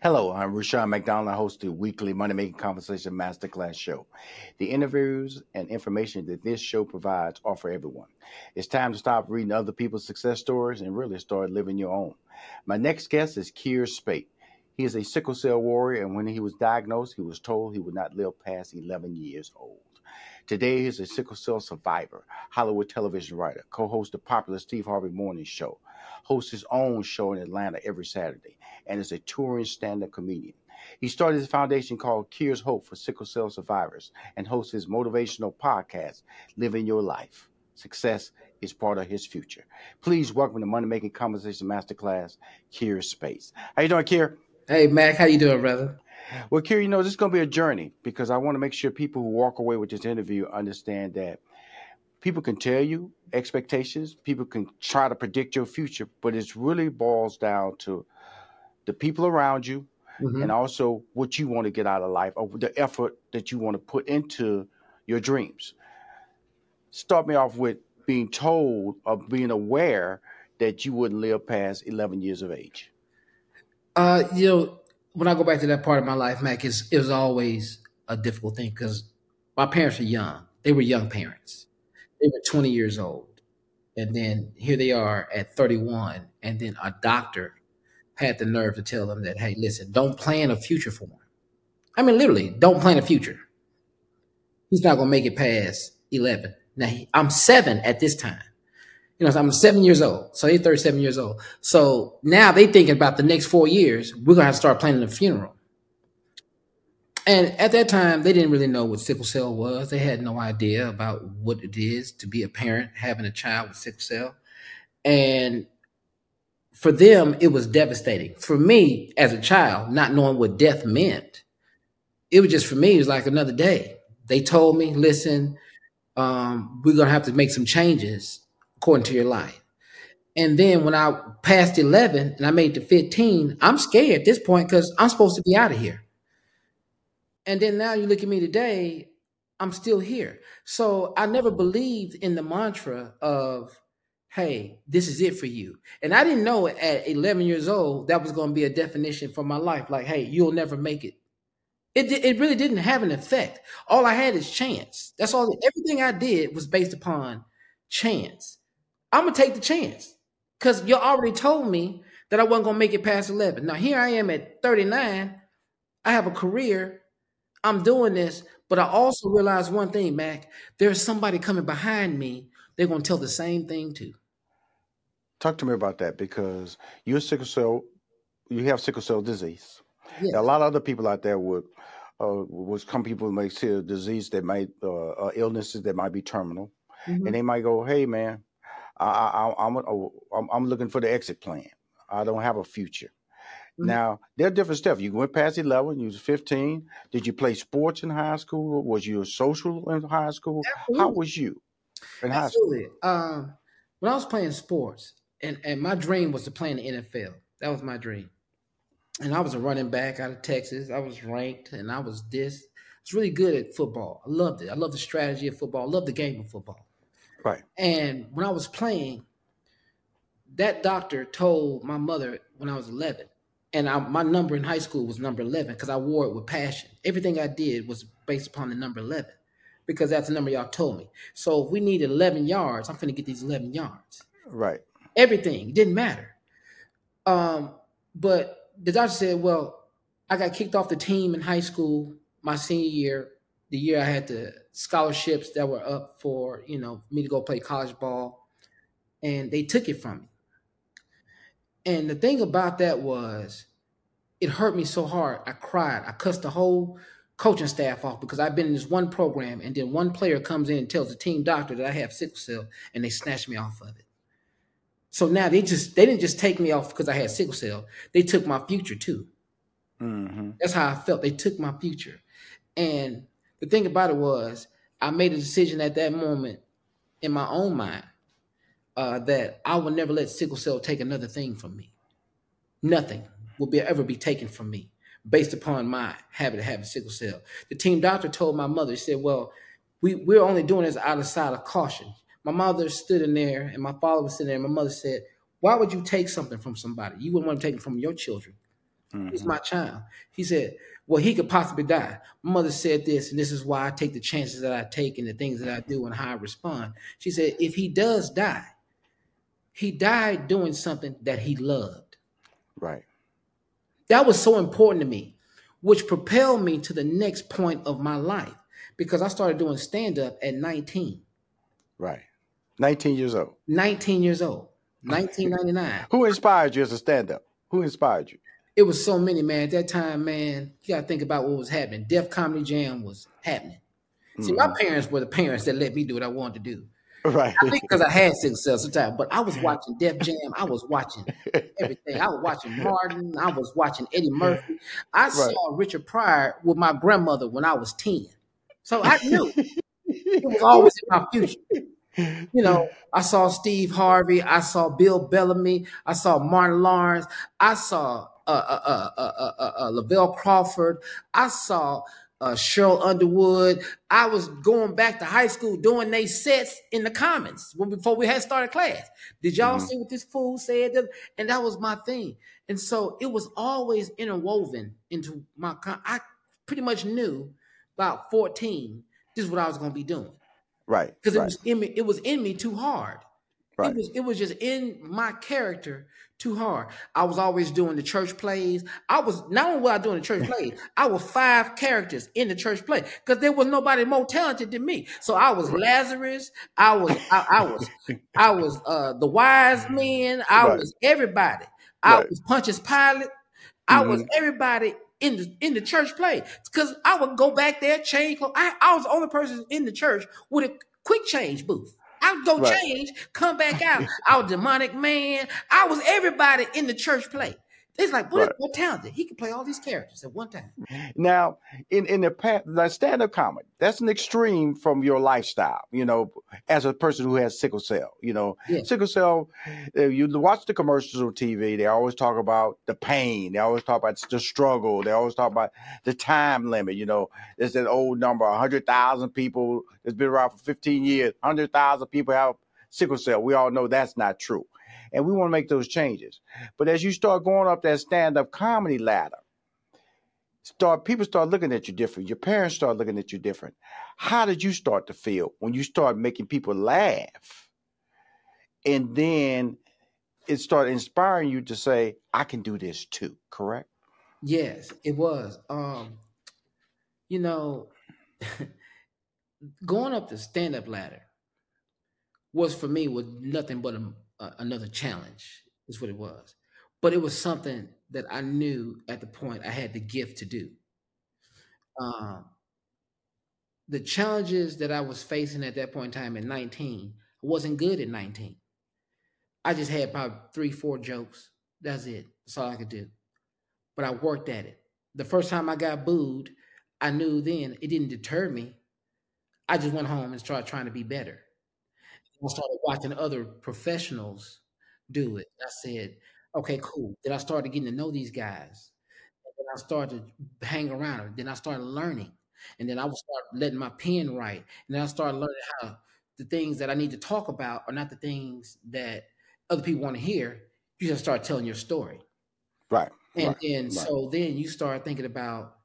Hello, I'm Rushion McDonald. I host the weekly Money Making Conversation Masterclass show. The interviews and information that this show provides are for everyone. It's time to stop reading other people's success stories and really start living your own. My next guest is Kier Spate. He is a sickle cell warrior, and when he was diagnosed, he was told he would not live past 11 years old. Today, he's a sickle cell survivor, Hollywood television writer, co host the popular Steve Harvey Morning Show, hosts his own show in Atlanta every Saturday, and is a touring stand up comedian. He started his foundation called Kier's Hope for Sickle Cell Survivors and hosts his motivational podcast, Living Your Life. Success is part of his future. Please welcome to Money Making Conversation Masterclass, Kier Spates. How you doing, Kier? Hey, Mac. How you doing, brother? Well, Kier, you know, this is going to be a journey because I want to make sure people who walk away with this interview understand that people can tell you expectations, people can try to predict your future, but it really boils down to the people around you mm-hmm. and also what you want to get out of life or the effort that you want to put into your dreams. Start me off with being told or being aware that you wouldn't live past 11 years of age. Uh, you know, when I go back to that part of my life, Mac, is it was always a difficult thing because my parents were young. They were young parents. They were 20 years old. And then here they are at 31. And then a doctor had the nerve to tell them that, hey, listen, don't plan a future for him. I mean, literally, don't plan a future. He's not going to make it past 11. Now, I'm seven at this time. You know, I'm seven years old. So he's 37 years old. So now they thinking about the next four years, we're gonna have to start planning a funeral. And at that time, they didn't really know what sickle cell was. They had no idea about what it is to be a parent having a child with sickle cell. And for them, it was devastating. For me, as a child, not knowing what death meant, it was just for me, it was like another day. They told me, listen, um, we're gonna have to make some changes according to your life. And then when I passed 11 and I made to 15, I'm scared at this point because I'm supposed to be out of here. And then now you look at me today, I'm still here. So I never believed in the mantra of, hey, this is it for you. And I didn't know at 11 years old that was going to be a definition for my life. Like, hey, you'll never make it. It, it really didn't have an effect. All I had is chance. That's all. Everything I did was based upon chance. I'm gonna take the chance because you already told me that I wasn't gonna make it past 11. Now here I am at 39. I have a career. I'm doing this, but I also realize one thing, Mac. There's somebody coming behind me. They're gonna tell the same thing too. Talk to me about that because you're sickle cell. You have sickle cell disease. Yes. A lot of other people out there would uh, would some people may see a disease that might uh, uh, illnesses that might be terminal, mm-hmm. and they might go, "Hey, man, I, I, I'm, I'm I'm looking for the exit plan. I don't have a future. Mm-hmm. Now there are different stuff. You went past eleven. You was fifteen. Did you play sports in high school? Was you social in high school? Absolutely. How was you in Absolutely. high school? Um, when I was playing sports, and and my dream was to play in the NFL. That was my dream. And I was a running back out of Texas. I was ranked, and I was this. I was really good at football. I loved it. I loved the strategy of football. I loved the game of football. Right. And when I was playing, that doctor told my mother when I was 11, and I, my number in high school was number 11 because I wore it with passion. Everything I did was based upon the number 11 because that's the number y'all told me. So if we need 11 yards, I'm going to get these 11 yards. Right. Everything didn't matter. Um, but the doctor said, well, I got kicked off the team in high school my senior year, the year I had the scholarships that were up for, you know, me to go play college ball. And they took it from me. And the thing about that was it hurt me so hard. I cried. I cussed the whole coaching staff off because I've been in this one program and then one player comes in and tells the team doctor that I have sickle cell and they snatch me off of it. So now they just they didn't just take me off because I had sickle cell. They took my future too. Mm-hmm. That's how I felt. They took my future. And the thing about it was I made a decision at that moment in my own mind uh, that I will never let sickle cell take another thing from me. Nothing will be ever be taken from me based upon my habit of having sickle cell. The team doctor told my mother, he said, Well, we, we're only doing this out of side of caution. My mother stood in there and my father was sitting there. And my mother said, Why would you take something from somebody? You wouldn't want to take it from your children. Mm-hmm. He's my child. He said, Well, he could possibly die. My mother said this, and this is why I take the chances that I take and the things that I do and how I respond. She said, If he does die, he died doing something that he loved. Right. That was so important to me, which propelled me to the next point of my life because I started doing stand up at 19. Right. 19 years old. 19 years old. 1999. Who inspired you as a stand up? Who inspired you? It was so many, man. At that time, man, you got to think about what was happening. Def Comedy Jam was happening. See, mm-hmm. my parents were the parents that let me do what I wanted to do. Right. I think because I had six cells sometimes, but I was watching Def Jam. I was watching everything. I was watching Martin. I was watching Eddie Murphy. I right. saw Richard Pryor with my grandmother when I was 10. So I knew it was always in my future. You know, I saw Steve Harvey. I saw Bill Bellamy. I saw Martin Lawrence. I saw uh, uh, uh, uh, Lavell Crawford. I saw uh, Sheryl Underwood. I was going back to high school doing they sets in the comments when before we had started class. Did y'all mm-hmm. see what this fool said? And that was my thing. And so it was always interwoven into my. I pretty much knew about fourteen. This is what I was going to be doing. Right. Because it was in me. It was in me too hard. Right. It was it was just in my character too hard. I was always doing the church plays. I was not only was I doing the church plays, I was five characters in the church play because there was nobody more talented than me. So I was Lazarus. I was I, I was I was uh, the wise men. I right. was everybody. I right. was Pontius Pilate. I mm-hmm. was everybody in the in the church play because I would go back there change clothes. I, I was the only person in the church with a quick change booth. I would go right. change, come back out. I was demonic man. I was everybody in the church play. It's like what, right. what talented. He can play all these characters at one time. Now, in in the past, like stand up comedy, that's an extreme from your lifestyle. You know, as a person who has sickle cell. You know, yeah. sickle cell. Uh, you watch the commercials on TV. They always talk about the pain. They always talk about the struggle. They always talk about the time limit. You know, there's that old number: hundred thousand people. It's been around for 15 years. Hundred thousand people have sickle cell. We all know that's not true and we want to make those changes. But as you start going up that stand-up comedy ladder, start people start looking at you different. Your parents start looking at you different. How did you start to feel when you start making people laugh? And then it started inspiring you to say, I can do this too, correct? Yes, it was. Um, you know, going up the stand-up ladder was for me was nothing but a uh, another challenge is what it was. But it was something that i knew at the point i had the gift to do. Um, the challenges that i was facing at that point in time at 19 wasn't good at 19 i just had probably three four jokes. That's it. That's all i could do. But i worked at it. The first time i got booed i knew then it didn't deter me. I just went home and started trying to be better I started watching other professionals do it. I said, okay, cool. Then I started getting to know these guys. And then I started to hang around them. Then I started learning. And then I would start letting my pen write. And then I started learning how the things that I need to talk about are not the things that other people want to hear. You just start telling your story. Right. And right, then right. so then you start thinking about,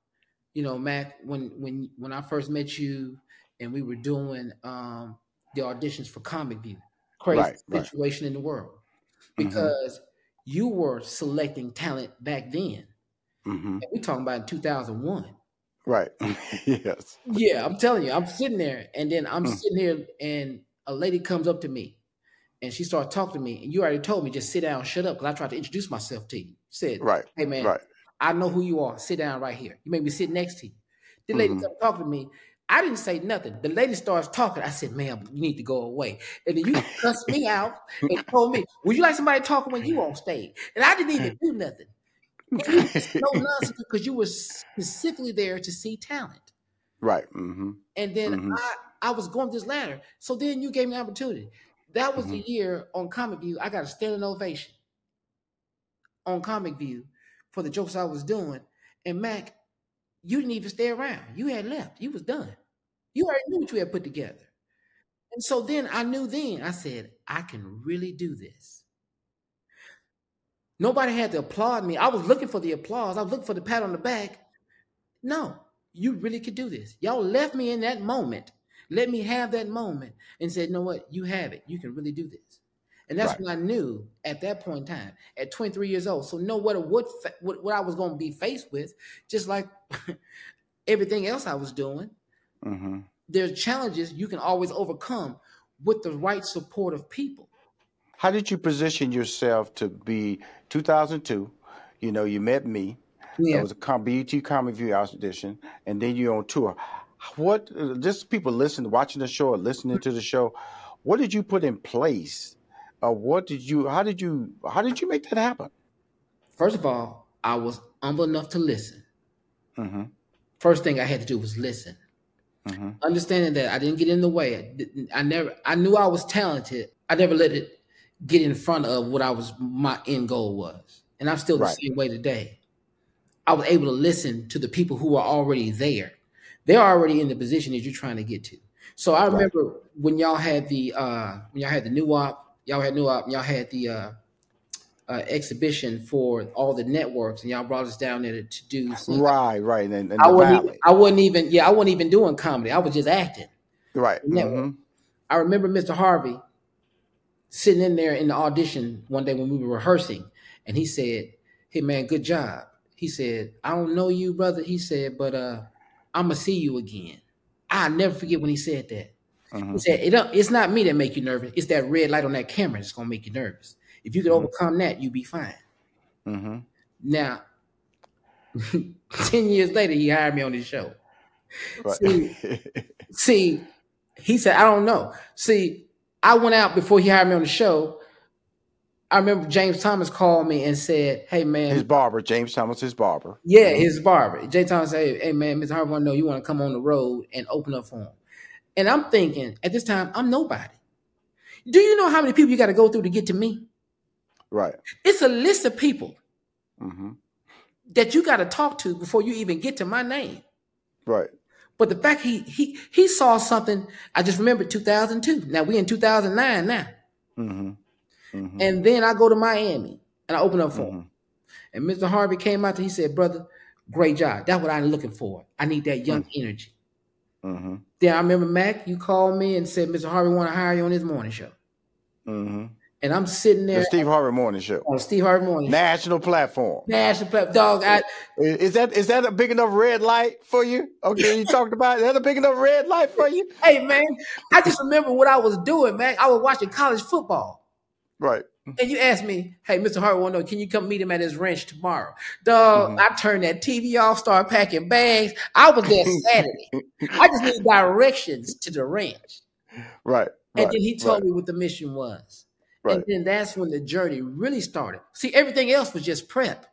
you know, Mac, when when when I first met you and we were doing um the auditions for Comic View, crazy Right, right. situation in the world. Mhm. Because you were selecting talent back then. hmm we're talking about in 2001. Right. yes. Yeah, I'm telling you, I'm sitting there, and then I'm Mm. sitting here, and a lady comes up to me, and she starts talking to me, and you already told me just sit down, shut up, because I tried to introduce myself to you. Said, Right. "Hey man, Right. I know who you are. Sit down right here. You made me sit next to you." The lady Mhm. come talk to me. I didn't say nothing. The lady starts talking. I said, "Ma'am, you need to go away." And then you cussed me out and told me, "Would you like somebody talking when you on stage?" And I didn't even do nothing. No nonsense because you were specifically there to see talent. right. hmm And then Mhm. I, I was going this ladder. So then you gave me an opportunity. That was the Mm-hmm. year on Comic View. I got a standing ovation on Comic View for the jokes I was doing. And Mac, you didn't even stay around. You had left. You was done. You already knew what you had put together. And so then I knew then, I said, I can really do this. Nobody had to applaud me. I was looking for the applause. I was looking for the pat on the back. No, you really could do this. Y'all left me in that moment. Let me have that moment and said, you know what? You have it. You can really do this. And that's Right. when I knew at that point in time, at 23 years old. So know what what what, what I was going to be faced with, just like everything else I was doing. hmm There's challenges you can always overcome with the right support of people. How did you position yourself to be 2002? You know, you met me. It was a com- BET Comic View audition, and then you're on tour. What, just people listening, watching the show, or listening to the show, what did you put in place? Uh, what did you? How did you? How did you make that happen? First of all, I was humble enough to listen. hmm First thing I had to do was listen. hmm understanding that I didn't get in the way. I, I never. I knew I was talented. I never let it get in front of what I was. My end goal was, and I'm still the Right. same way today. I was able to listen to the people who are already there. They're already in the position that you're trying to get to. So I Right. remember when y'all had the uh, when y'all had the new op, y'all had new op, and y'all had the uh, uh, exhibition for all the networks, and y'all brought us down there to, to do. Some, Right, right, and, and I wasn't. Even, I wasn't even. Yeah, I wasn't even doing comedy. I was just acting. Right. network. hmm I remember Mr. Harvey sitting in there in the audition one day when we were rehearsing, and he said, "Hey man, good job." He said, "I don't know you, brother." He said, "But uh, I'm gonna see you again." I never forget when he said that. Hmm He said, it "It's not me that make you nervous. It's that red light on that camera that's gonna make you nervous. If you could Mhm. overcome that, you'd be fine." hmm Now, ten years later, he hired me on his show. Right. See, See, he said, I don't know. See, I went out before he hired me on the show. I remember James Thomas called me and said, Hey man, his barber, James Thomas, his barber. yeah, Mhm. his barber. James Thomas said, Hey man, Mr. Harvey wanna know you want to come on the road and open up for him. And I'm thinking, at this time, I'm nobody. Do you know how many people you got to go through to get to me? Right. It's a list of people hmm that you got to talk to before you even get to my name. Right. But the fact he he he saw something, I just remember 2002. Now we in 2009 now. hmm hmm And then I go to Miami and I open up for him. And Mr. Harvey came out and he said, Brother, great job. That's what I'm looking for. I need that young energy. Hmm Then I remember Mac, you called me and said, Mr. Harvey want to hire you on his morning show. hmm And I'm sitting there. The Steve Harvey Morning Show, on Steve Harvey Morning. Show. national platform. National Pep Dog. I, Is is that is that a big enough red light for you? Okay, you talked about is that a big enough red light for you? hey man, I just remember what I was doing, man. I was watching college football. Right. And you asked me, hey, Mr. To know, can you come meet him at his ranch tomorrow? Dog, Mhm. I turned that TV off, started packing bags. I was there Saturday. I just need directions to the ranch. Right. And right, then he told right, me what the mission was. Right. And then that's when the journey really started. See, everything else was just prep.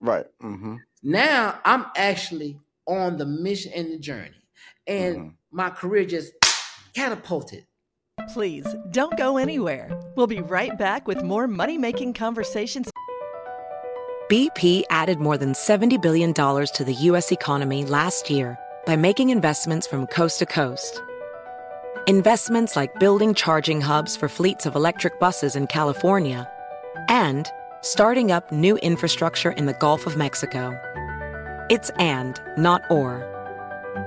Right. Mm-hmm. Now I'm actually on the mission and the journey. And Mhm. my career just catapulted Please don't go anywhere. We'll be right back with more money making conversations. BP added more than $70 billion to the U.S. economy last year by making investments from coast to coast. Investments like building charging hubs for fleets of electric buses in California and starting up new infrastructure in the Gulf of Mexico. It's and, not or.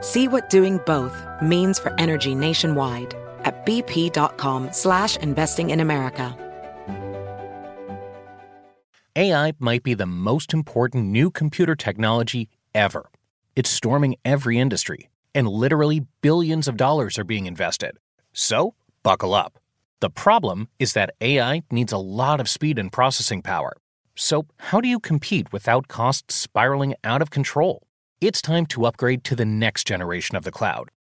See what doing both means for energy nationwide at bp.com slash investing in America. AI might be the most important new computer technology ever. It's storming every industry, and literally billions of dollars are being invested. So, buckle up. The problem is that AI needs a lot of speed and processing power. So, how do you compete without costs spiraling out of control? It's time to upgrade to the next generation of the cloud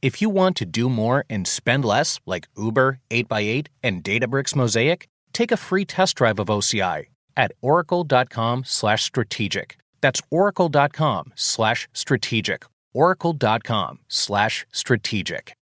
If you want to do more and spend less, like Uber, 8x8, and Databricks Mosaic, take a free test drive of OCI at oracle.com/strategic. That's oracle.com/strategic. oracle.com/strategic.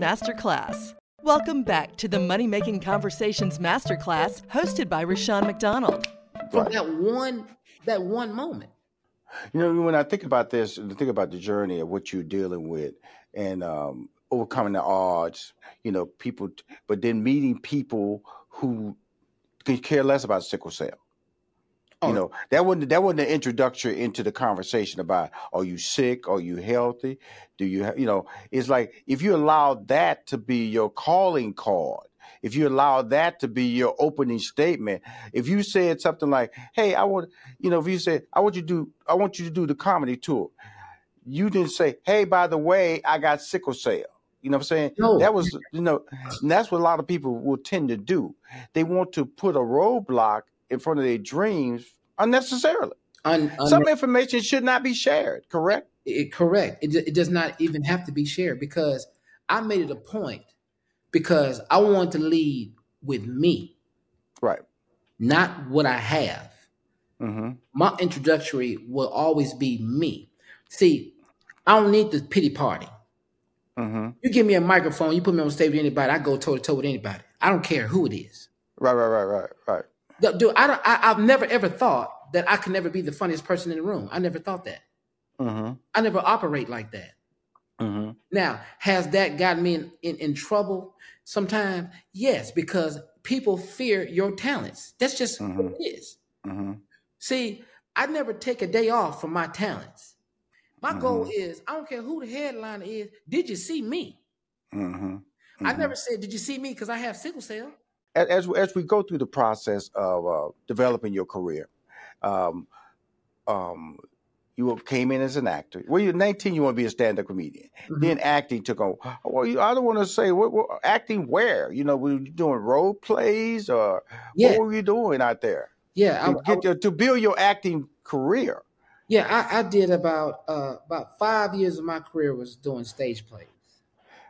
Masterclass. Welcome back to the Money Making Conversations Masterclass, hosted by Rushion McDonald. From that one, that one moment. You know, when I think about this, and think about the journey of what you're dealing with, and um, overcoming the odds. You know, people, but then meeting people who could care less about sickle cell. You Oh, know, that wasn't that wasn't the introductory into the conversation about are you sick? Are you healthy? Do you ha- you know? It's like if you allow that to be your calling card, if you allow that to be your opening statement, if you said something like, "Hey, I want," you know, if you said, "I want you to do, I want you to do the comedy tour," you didn't say, "Hey, by the way, I got sickle cell." You know what I'm saying? no, That was, you know, and that's what a lot of people will tend to do. They want to put a roadblock in front of their dreams unnecessarily. un, un, Some information should not be shared, correct? it, correct. It, it does not even have to be shared because I made it a point because I want to lead with me, Right. not what I have. Mm-hmm. My introductory will always be me. See, I don't need the pity party. Mm-hmm. You give me a microphone, you put me on stage with anybody, I go toe to toe with anybody. I don't care who it is. Right, right, right, right, right. Dude, I don't, I, I've never ever thought that I could never be the funniest person in the room. I never thought that. Mm-hmm. I never operate like that. Mm-hmm. Now, has that gotten me in, in, in trouble sometimes? Yes, because people fear your talents. That's just Mhm. what it is. Mm-hmm. See, I never take a day off from my talents. My goal Mhm. is I don't care who the headline is. Did you see me? Mm-hmm. I never said, Did you see me? Because I have sickle cell. As as we go through the process of uh, developing your career, um, um, you came in as an actor. Well, you're 19, you want to be a stand-up comedian. Mhm. Then acting took on. Well, you, I don't want to say what, what acting where. You know, were you doing role plays or Yeah, what were you doing out there yeah, to I- get your, to build your acting career? yeah. I, I did about uh, about five years of my career was doing stage plays,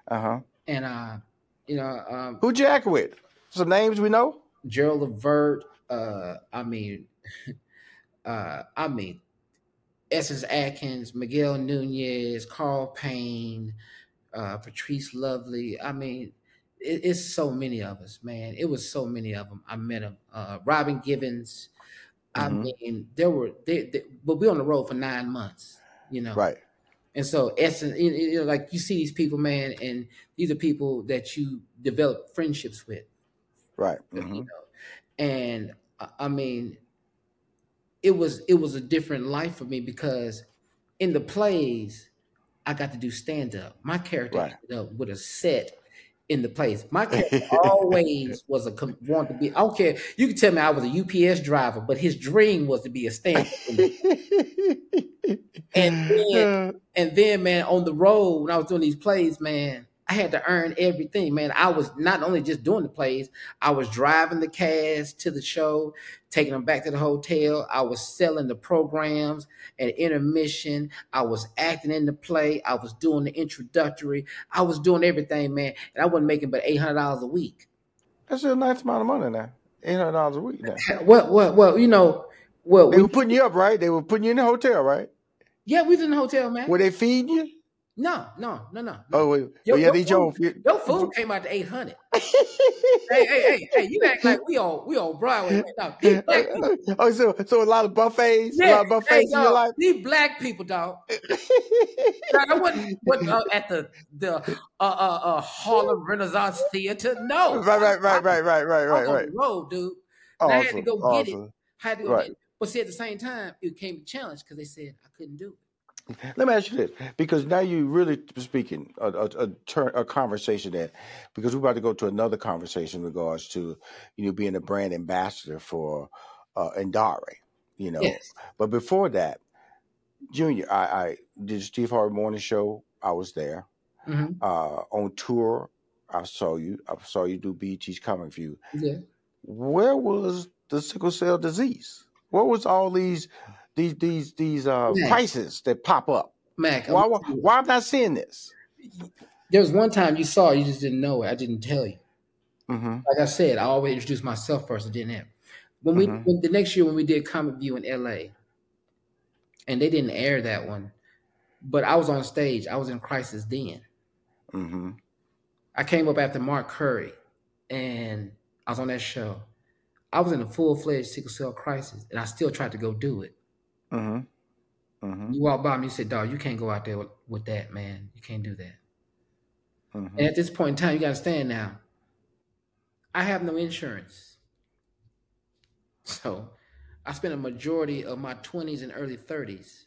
Uh huh. and uh, you know, um, Who'd you act with? Some names we know. Gerald Levert. Uh, I mean, uh, I mean, Essence Atkins, Miguel Nunez, Carl Payne, uh, Patrice Lovely. I mean, it, it's so many of us, man. It was so many of them. I met them. Uh, Robin Givens. I Mhm. mean, there were, they, they, but we on the road for nine months, you know. Right. And so, essence, you know, like you see these people, man, and these are people that you develop friendships with Right. You Mhm. know, and I- mean, it was it was a different life for me because in the plays, I got to do stand up. My character Right. ended up with a set in the plays. My character always was a want to be. I don't care. You can tell me I was a UPS driver, but his dream was to be a stand up. and then and then man on the road when I was doing these plays, man, I had to earn everything, man. I was not only just doing the plays, I was driving the cast to the show, taking them back to the hotel. I was selling the programs at intermission. I was acting in the play. I was doing the introductory. I was doing everything, man. And I wasn't making but eight hundred dollars a week. That's a nice amount of money now. Eight hundred dollars a week now. Well, well, well, you know, well, They we, were putting you up, right? They were putting you in the hotel, right? yeah, we was in the hotel, man. Were they feeding you? No, no, no, no. Oh, wait. Your, oh, yeah, your they your food, food. your food came out to eight hundred. hey, hey, hey, hey! You act like we on we on Broadway right now. Black people, oh, so so a lot of buffets, a lot of hey, buffets in your life. these black people, dog. Now, I wasn't, wasn't uh, at the the uh, uh, uh, Harlem Renaissance Theater. No, Right, right, right, right, right, right, right, right. road, dude. And I had to Awesome, go get it. I had to go Right. get it. But see, at the same time, it came a challenge because they said I couldn't do it. Let me ask you this, because now you're really speaking a, a, a, turn, a conversation that, because we're about to go to another conversation in regards to, you know, being a brand ambassador for uh, Endari, you know. Yes. But before that, Junior, I, I did Steve Harvey Morning Show. I was there. hmm Uh, on tour, I saw you. I saw you do BET's Comic View. Yeah. Where was the sickle cell disease? What was all these these these these uh, Mac, crises that pop up? Mac, Why why why am I not seeing this? There was one time you saw, it, you just didn't know it. I didn't tell you. Mm-hmm. like I said, I always introduce myself first. I didn't have. When we Mm-hmm. when the next year when we did Comic View in LA, and they didn't air that one, but I was on stage. I was in crisis then. Mm-hmm. I came up after Mark Curry, and I was on that show. I was in a full fledged sickle cell crisis, and I still tried to go do it. Mm-hmm. Mm-hmm. You walk by me, you said, "Dog, you can't go out there with, with that, man. You can't do that." Mm-hmm. And at this point in time, you got to stand now. I have no insurance, so I spent a majority of my twenties and early thirties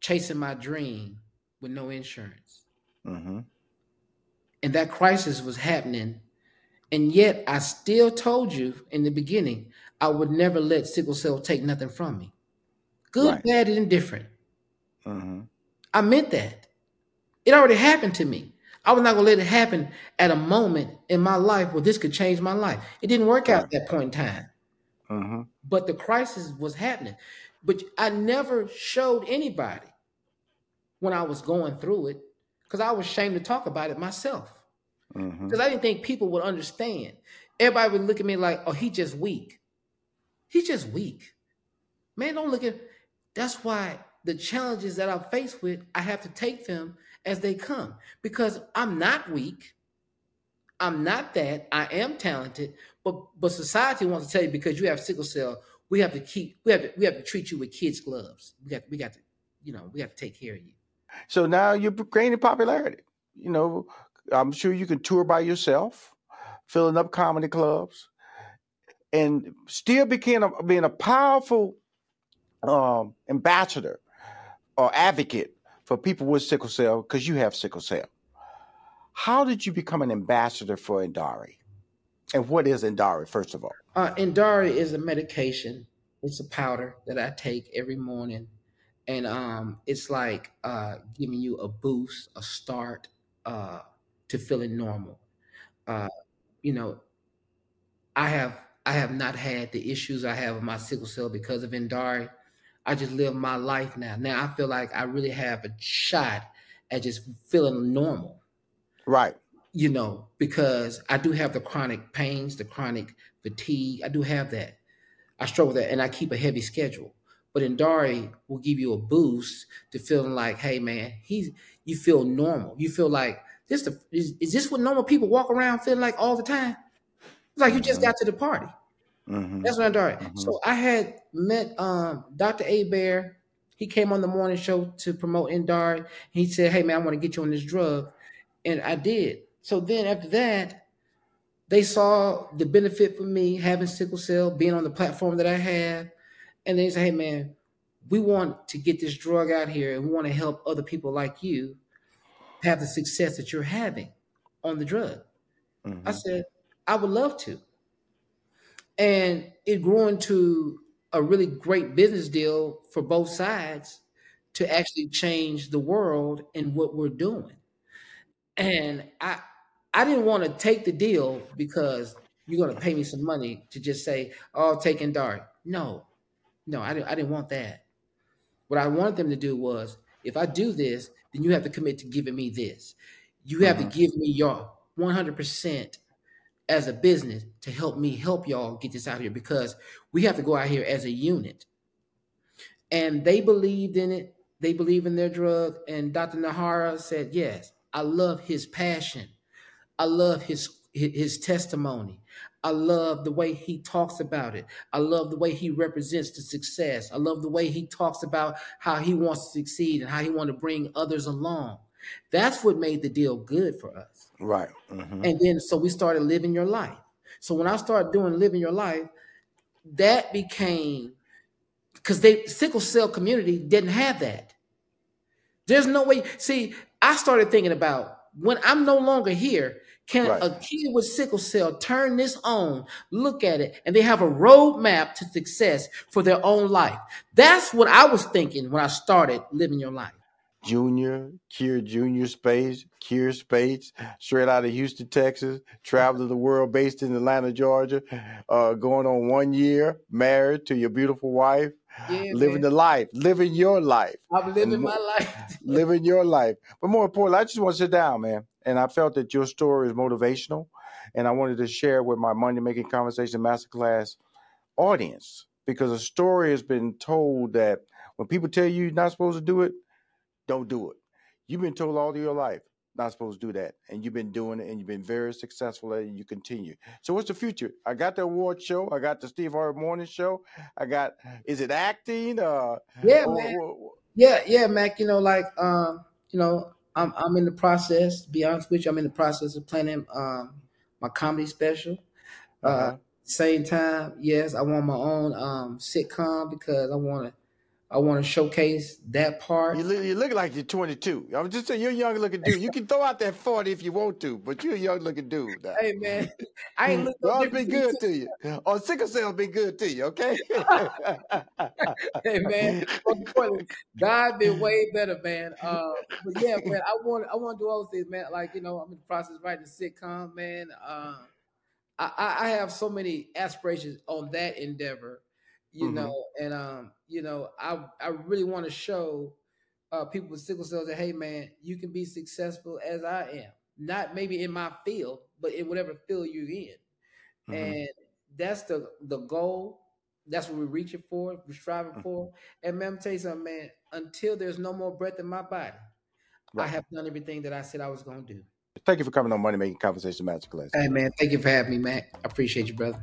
chasing my dream with no insurance, and that crisis was happening. And yet, I still told you in the beginning I would never let sickle cell take nothing from me, good, Right. bad, and indifferent. Mm-hmm. I meant that. It already happened to me. I was not gonna let it happen at a moment in my life where this could change my life. It didn't work out at that point in time. Mm-hmm. But the crisis was happening. But I never showed anybody when I was going through it because I was ashamed to talk about it myself. Mm-hmm. Because I didn't think people would understand. Everybody would look at me like, oh, he just weak. He's just weak. Man, don't look at that's why the challenges that I'm faced with, I have to take them as they come. Because I'm not weak. I'm not that. I am talented, but but society wants to tell you because you have sickle cell, we have to keep we have to, we have to treat you with kids' gloves. We got we got to, you know, we have to take care of you. So now you're gaining popularity. You know, I'm sure you can tour by yourself, filling up comedy clubs, and still became a, being a powerful um, ambassador or advocate for people with sickle cell because you have sickle cell. How did you become an ambassador for Endari? And what is Endari, first of all? Uh, Endari is a medication. It's a powder that I take every morning, and um, it's like uh, giving you a boost, a start uh, to feeling normal. Uh, you know, I have I have not had the issues I have with my sickle cell because of Endari. I just live my life now. Now I feel like I really have a shot at just feeling normal Right. you know, because I do have the chronic pains, the chronic fatigue. I do have that. I struggle with that, and I keep a heavy schedule. But Endari will give you a boost to feeling like, hey man, he's you feel normal. You feel like this the is, is this what normal people walk around feeling like all the time? It's like you just mm-hmm. got to the party. Mm-hmm. That's what Endari. Mhm. So I had met um, Dr. Hebert. He came on the morning show to promote Endari. He said, "Hey man, I want to get you on this drug," and I did. So then after that, they saw the benefit for me having sickle cell, being on the platform that I have, and they said, "Hey, man, we want to get this drug out here, and we want to help other people like you have the success that you're having on the drug." Mm-hmm. I said, "I would love to," and it grew into a really great business deal for both sides to actually change the world and what we're doing. And I I didn't want to take the deal because you're going to pay me some money to just say, "Oh, taking dark." No, no, I didn't. I didn't want that. What I wanted them to do was, if I do this, then you have to commit to giving me this. You have mm-hmm. to give me your 100 percent as a business to help me help y'all get this out here because we have to go out here as a unit. And they believed in it. They believe in their drug. And Dr. Niihara said, Yes, I love his passion. I love his his testimony. I love the way he talks about it. I love the way he represents the success. I love the way he talks about how he wants to succeed and how he wants to bring others along. That's what made the deal good for us. Right. Mm-hmm. And then so we started living your life. So when I started doing living your life, that became because they sickle cell community didn't have that. There's no way. See, I started thinking about when I'm no longer here, can right. a kid with sickle cell turn this on, look at it, and they have a roadmap to success for their own life? That's what I was thinking when I started living your life. Junior, Kier Junior Spates, Kier Spates, straight out of Houston, Texas, traveled the world, based in Atlanta, Georgia, uh, going on one year, married to your beautiful wife, yeah, living man. the life, living your life. I'm living my life. living your life. But more importantly, I just want to sit down, man. And I felt that your story is motivational. And I wanted to share with my Money Making Conversation Masterclass audience because a story has been told that when people tell you you're not supposed to do it, don't do it. You've been told all your life not supposed to do that, and you've been doing it, and you've been very successful at it, and you continue. So, what's the future? I got the award show. I got the Steve Harvey Morning Show. I got. Is it acting? Uh, yeah, or, man. Or, yeah, yeah, Mac. You know, like, um, you know, I'm I'm in the process. To be honest with you, I'm in the process of planning um my comedy special. Uh, uh-huh. same time, yes, I want my own um sitcom because I want to I want to showcase that part. You look, you look like you're 22. I'm just saying you're a young looking dude. You can throw out that 40 if you want to, but you're a young looking dude. Now. Hey man, I ain't looking. Well, be good to you. Or sickle cell be good to you. Okay. hey man, God been way better, man. Uh, but yeah, man, I want I want to do all those things, man. Like you know, I'm in the process of writing a sitcom, man. Uh, I, I have so many aspirations on that endeavor you mm-hmm. know, and um, you know, I I really want to show uh, people with sickle cells that hey, man, you can be successful as I am. Not maybe in my field, but in whatever field you're in, mm-hmm. and that's the the goal. That's what we're reaching for. We're striving mm-hmm. for. And man, I'm tell you something, man. Until there's no more breath in my body, right. I have done everything that I said I was going to do. Thank you for coming on Money Making Conversation Masterclass. Hey man, thank you for having me, Mac. I appreciate you, brother.